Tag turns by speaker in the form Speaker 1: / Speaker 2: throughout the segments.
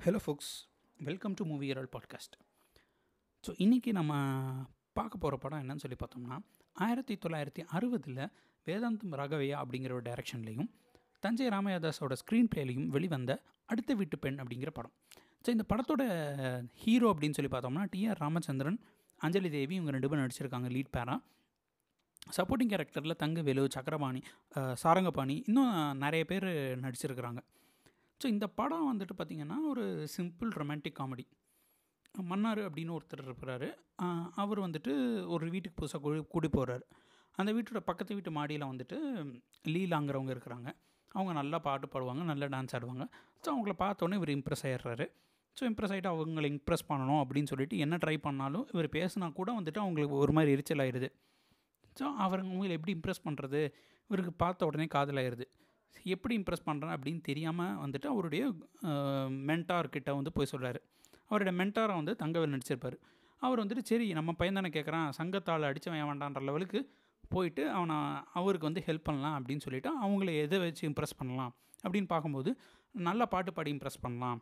Speaker 1: Hello folks welcome to movie இரல் podcast so இன்றைக்கி நம்ம பார்க்க போகிற படம் என்னன்னு சொல்லி பார்த்தோம்னா ஆயிரத்தி தொள்ளாயிரத்தி அறுபதில் வேதாந்தம் ராகவையா அப்படிங்கிற ஒரு டைரக்ஷன்லையும் தஞ்சை ராமயாதாஸோட ஸ்க்ரீன் பிளேலையும் வெளிவந்த அடுத்த வீட்டு பெண் அப்படிங்கிற படம். ஸோ இந்த படத்தோட ஹீரோ அப்படின்னு சொல்லி பார்த்தோம்னா டிஆர் ராமச்சந்திரன் அஞ்சலி தேவி இவங்க ரெண்டு பேரும் நடிச்சிருக்காங்க லீட் பேரா சப்போர்ட்டிங் கேரக்டரில் தங்கவேலு சக்கரபாணி சாரங்கபாணி இன்னும் நிறைய பேர் நடிச்சிருக்கிறாங்க. ஸோ இந்த படம் வந்துட்டு பார்த்திங்கன்னா ஒரு சிம்பிள் ரொமான்டிக் காமெடி மன்னார் அப்படின்னு ஒருத்தர் இருக்கிறாரு அவர் வந்துட்டு ஒரு வீட்டுக்கு புதுசாக கூடி கூடி போகிறாரு அந்த வீட்டோட பக்கத்து வீட்டு மாடியில் வந்துட்டு லீலாங்கிறவங்க இருக்கிறாங்க. அவங்க நல்லா பாட்டு பாடுவாங்க நல்லா டான்ஸ் ஆடுவாங்க. ஸோ அவங்கள பார்த்தோன்னே இவர் இம்ப்ரெஸ் ஆயிடுறாரு. ஸோ இம்ப்ரெஸ் ஆகிட்டு அவங்கள இம்ப்ரெஸ் பண்ணணும் அப்படின்னு சொல்லிட்டு என்ன ட்ரை பண்ணாலும் இவர் பேசினா கூட வந்துட்டு அவங்களுக்கு ஒரு மாதிரி எரிச்சல் ஆயிடுது. ஸோ அவர் அவங்களை எப்படி இம்ப்ரெஸ் பண்ணுறது இவருக்கு பார்த்த உடனே காதலாயிருது எப்படி இம்ப்ரெஸ் பண்ணுறேன் அப்படின்னு தெரியாமல் வந்துட்டு அவருடைய மென்டார்கிட்ட வந்து போய் சொல்கிறாரு அவருடைய மென்டாரை வந்து தங்கவேல் நடிச்சிருப்பார். அவர் வந்துட்டு சரி நம்ம பையன் தானே கேட்குறான் சங்கத்தால் அடித்தவன் வேண்டான்ற லெவலுக்கு போயிட்டு அவனை அவருக்கு வந்து ஹெல்ப் பண்ணலாம் அப்படின்னு சொல்லிவிட்டு அவங்கள எதை வச்சு இம்ப்ரெஸ் பண்ணலாம் அப்படின்னு பார்க்கும்போது நல்ல பாட்டு பாடி இம்ப்ரெஸ் பண்ணலாம்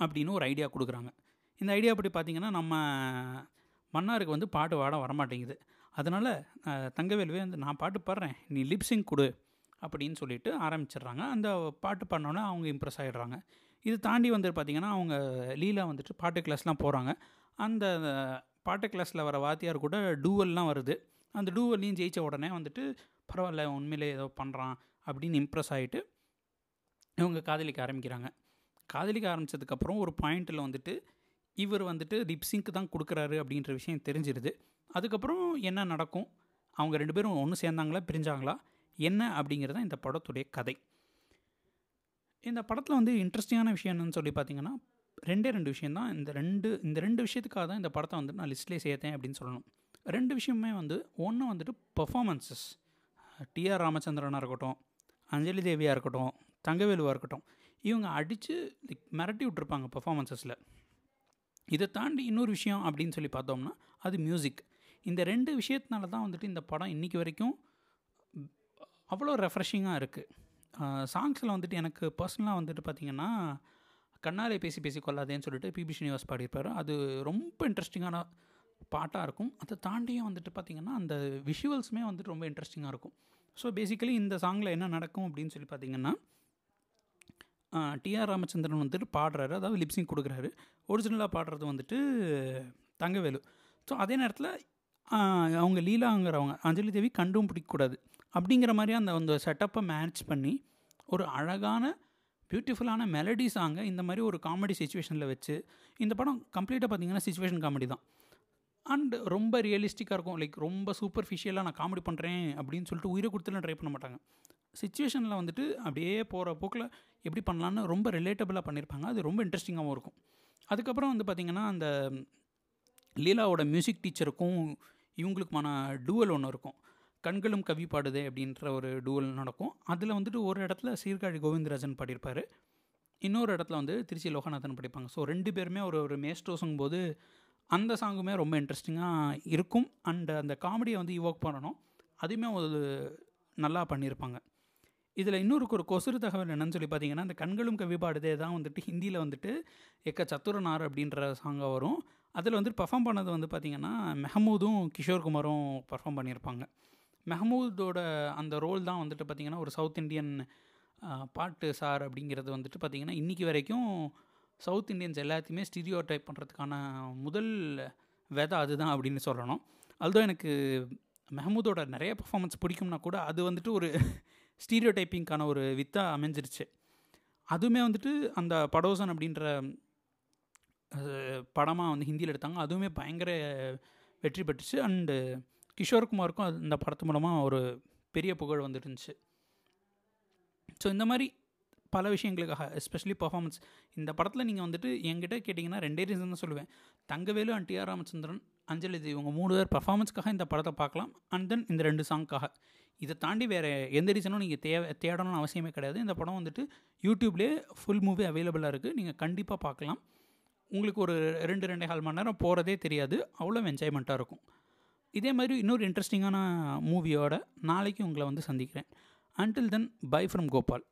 Speaker 1: அப்படின்னு ஒரு ஐடியா கொடுக்குறாங்க. இந்த ஐடியா படி பார்த்தீங்கன்னா நம்ம மன்னாருக்கு வந்து பாட்டு பாட வரமாட்டேங்குது. அதனால் தங்கவேலுவே வந்து நான் பாட்டு பாடுறேன் நீ லிப்ஸிங் கொடு அப்படின்னு சொல்லிட்டு ஆரம்பிச்சிடுறாங்க. அந்த பாட்டு பண்ணோன்னே அவங்க இம்ப்ரெஸ் ஆகிடுறாங்க இது தாண்டி வந்துட்டு பார்த்திங்கன்னா அவங்க லீலா வந்துட்டு பாட்டு கிளாஸ்லாம் போகிறாங்க அந்த பாட்டு கிளாஸில் வர வாத்தியார் கூட டூவல்லாம் வருது. அந்த டூவல்லையும் ஜெயித்த உடனே வந்துட்டு பரவாயில்ல உண்மையிலே ஏதோ பண்ணுறான் அப்படின்னு இம்ப்ரெஸ் ஆகிட்டு இவங்க காதலிக்க ஆரம்பிக்கிறாங்க. காதலிக்க ஆரம்பித்ததுக்கப்புறம் ஒரு பாயிண்ட்டில் வந்துட்டு இவர் வந்துட்டு லிப்ஸிங்க்கு தான் கொடுக்குறாரு அப்படின்ற விஷயம் தெரிஞ்சிருது. அதுக்கப்புறம் என்ன நடக்கும்? அவங்க ரெண்டு பேரும் ஒன்று சேர்ந்தாங்களா பிரிஞ்சாங்களா? என்ன அப்படிங்கிறது தான் இந்த படத்துடைய கதை. இந்த படத்தில் வந்து இன்ட்ரெஸ்டிங்கான விஷயம் என்னன்னு சொல்லி பார்த்தீங்கன்னா ரெண்டே ரெண்டு விஷயம் தான். இந்த ரெண்டு இந்த ரெண்டு விஷயத்துக்காக தான் இந்த படத்தை வந்து நான் லிஸ்ட்லேயே சேர்த்தேன் அப்படின்னு சொல்லணும். ரெண்டு விஷயமே வந்து ஒன்று வந்துட்டு பர்ஃபாமன்ஸஸ் டிஆர் ராமச்சந்திரனாக இருக்கட்டும் அஞ்சலி தேவியாக இருக்கட்டும் தங்கவேலுவாக இருக்கட்டும் இவங்க அடித்து லைக் மிரட்டி விட்ருப்பாங்க பர்ஃபாமன்ஸஸில் இதை தாண்டி இன்னொரு விஷயம் அப்படின்னு சொல்லி பார்த்தோம்னா அது மியூசிக் இந்த ரெண்டு விஷயத்தினால தான் வந்துட்டு இந்த படம் இன்றைக்கி வரைக்கும் அவ்வளோ ரெஃப்ரெஷிங்காக இருக்குது சாங்ஸில் வந்துட்டு எனக்கு பர்சனலாக வந்துட்டு பார்த்திங்கன்னா கண்ணாலே பேசி பேசி கொள்ளாதேன்னு சொல்லிட்டு பிபி ஸ்ரீனிவாஸ் பாடியிருப்பார். அது ரொம்ப இன்ட்ரெஸ்டிங்கான பாட்டாக இருக்கும். அதை தாண்டியும் வந்துட்டு பார்த்திங்கன்னா அந்த விஷுவல்ஸுமே வந்துட்டு ரொம்ப இன்ட்ரெஸ்டிங்காக இருக்கும். ஸோ பேசிக்கலி இந்த சாங்கில் என்ன நடக்கும் அப்படின்னு சொல்லி பார்த்திங்கன்னா டிஆர் ராமச்சந்திரன் வந்துட்டு பாடுறாரு. அதாவது லிப்ஸிங் கொடுக்குறாரு. ஒரிஜினலாக பாடுறது வந்துட்டு தங்கவேலு. ஸோ அதே நேரத்தில் அவங்க லீலாங்கிறவங்க அஞ்சலி தேவி கண்டும் பிடிக்கக்கூடாது. அப்படிங்கிற மாதிரி அந்த அந்த செட்டப்பை மேட்ச் பண்ணி ஒரு அழகான பியூட்டிஃபுல்லான மெலடி சாங்கை இந்த மாதிரி ஒரு காமெடி சுச்சுவேஷனில் வச்சு இந்த படம் கம்ப்ளீட்டாக பார்த்தீங்கன்னா சுச்சுவேஷன் காமெடி தான். அண்ட் ரொம்ப ரியலிஸ்டிக்காக இருக்கும். லைக் ரொம்ப சூப்பர்ஃபிஷியலாக நான் காமெடி பண்ணுறேன் அப்படின்னு சொல்லிட்டு உயிரை கொடுத்துலாம் ட்ரை பண்ண மாட்டாங்க. சுச்சுவேஷனில் வந்துட்டு அப்படியே போகிற போக்கில் எப்படி பண்ணலான்னு ரொம்ப ரிலேட்டபிளாக பண்ணியிருப்பாங்க. அது ரொம்ப இன்ட்ரெஸ்டிங்காகவும் இருக்கும். அதுக்கப்புறம் வந்து பார்த்திங்கன்னா அந்த லீலாவோட மியூசிக் டீச்சருக்கும் இவங்களுக்குமான டூவல் ஒன்று இருக்கும். கண்களும் கவி பாடுதே அப்படின்ற ஒரு டூவல் நடக்கும். அதில் வந்துட்டு ஒரு இடத்துல சீர்காழி கோவிந்தராஜன் பாடியிருப்பார். இன்னொரு இடத்துல வந்து திருச்சி லோகநாதன் படிப்பாங்க. ஸோ ரெண்டு பேருமே ஒரு ஒரு மேஸ்டோஸுங்கும் போது அந்த சாங்குமே ரொம்ப இன்ட்ரெஸ்டிங்காக இருக்கும். அண்ட் அந்த காமெடியை வந்து இவோக் பண்ணணும். அதுவுமே ஒரு நல்லா பண்ணியிருப்பாங்க. இதில் இன்னொரு ஒரு கொசுறு தகவல் என்னன்னு சொல்லி பார்த்தீங்கன்னா அந்த கண்களும் கவி பாடுதே தான் வந்துட்டு ஹிந்தியில் வந்துட்டு எக்க சத்துரனார் அப்படின்ற சாங்காக வரும். அதில் வந்துட்டு பர்ஃபார்ம் பண்ணது வந்து பார்த்திங்கன்னா மெஹமூதும் கிஷோர் குமாரும் பர்ஃபார்ம் பண்ணியிருப்பாங்க. மெஹமூதோட அந்த ரோல் தான் வந்துட்டு பார்த்திங்கன்னா ஒரு சவுத் இண்டியன் பாட்டு சார் அப்படிங்கிறது வந்துட்டு பார்த்திங்கன்னா இன்றைக்கி வரைக்கும் சவுத் இண்டியன்ஸ் எல்லாத்தையுமே ஸ்டீரியோ டைப் பண்ணுறதுக்கான முதல் விதை அதுதான் அப்படின்னு சொல்லணும். அதுதான் எனக்கு மெஹமூதோட நிறைய பர்ஃபாமன்ஸ் பிடிக்கும்னா கூட அது வந்துட்டு ஒரு ஸ்டீரியோ டைப்பிங்க்கான ஒரு வித்தாக அமைஞ்சிருச்சு. அதுவுமே வந்துட்டு அந்த படோசன் அப்படின்ற படமாக வந்து ஹிந்தியில் எடுத்தாங்க. அதுவுமே பயங்கர வெற்றி பெற்றுச்சு. அண்டு கிஷோர்குமாருக்கும் அது இந்த படத்து மூலமாக ஒரு பெரிய புகழ் வந்துருந்துச்சு ஸோ இந்த மாதிரி பல விஷயங்களுக்காக எஸ்பெஷலி பர்ஃபாமன்ஸ் இந்த படத்தில் நீங்கள் வந்துட்டு என்கிட்ட கேட்டிங்கன்னா ரெண்டே ரீசன் தான் சொல்லுவேன். தங்கவேலு அண்ட் டிஆர் ராமச்சந்திரன் அஞ்சலி தேவி இவங்க மூணு பேர் பர்ஃபாமன்ஸ்க்காக இந்த படத்தை பார்க்கலாம். அண்ட் தென் இந்த ரெண்டு சாங்க்காக இதை தாண்டி வேறு எந்த ரீசனும் நீங்கள் தேவை தேடணும்னு அவசியமே கிடையாது. இந்த படம் வந்துட்டு யூடியூப்லேயே ஃபுல் மூவி அவைலபிளாக இருக்குது நீங்கள் கண்டிப்பாக பார்க்கலாம். உங்களுக்கு ஒரு ரெண்டு ரெண்டே கால் மணி நேரம் போகிறதே தெரியாது. அவ்வளோ என்ஜாய்மெண்ட்டாக இருக்கும். இதே மாதிரி இன்னொரு இன்ட்ரெஸ்டிங்கான மூவியோட நாளைக்கு உங்களை வந்து சந்திக்கிறேன். Until then bye from Gopal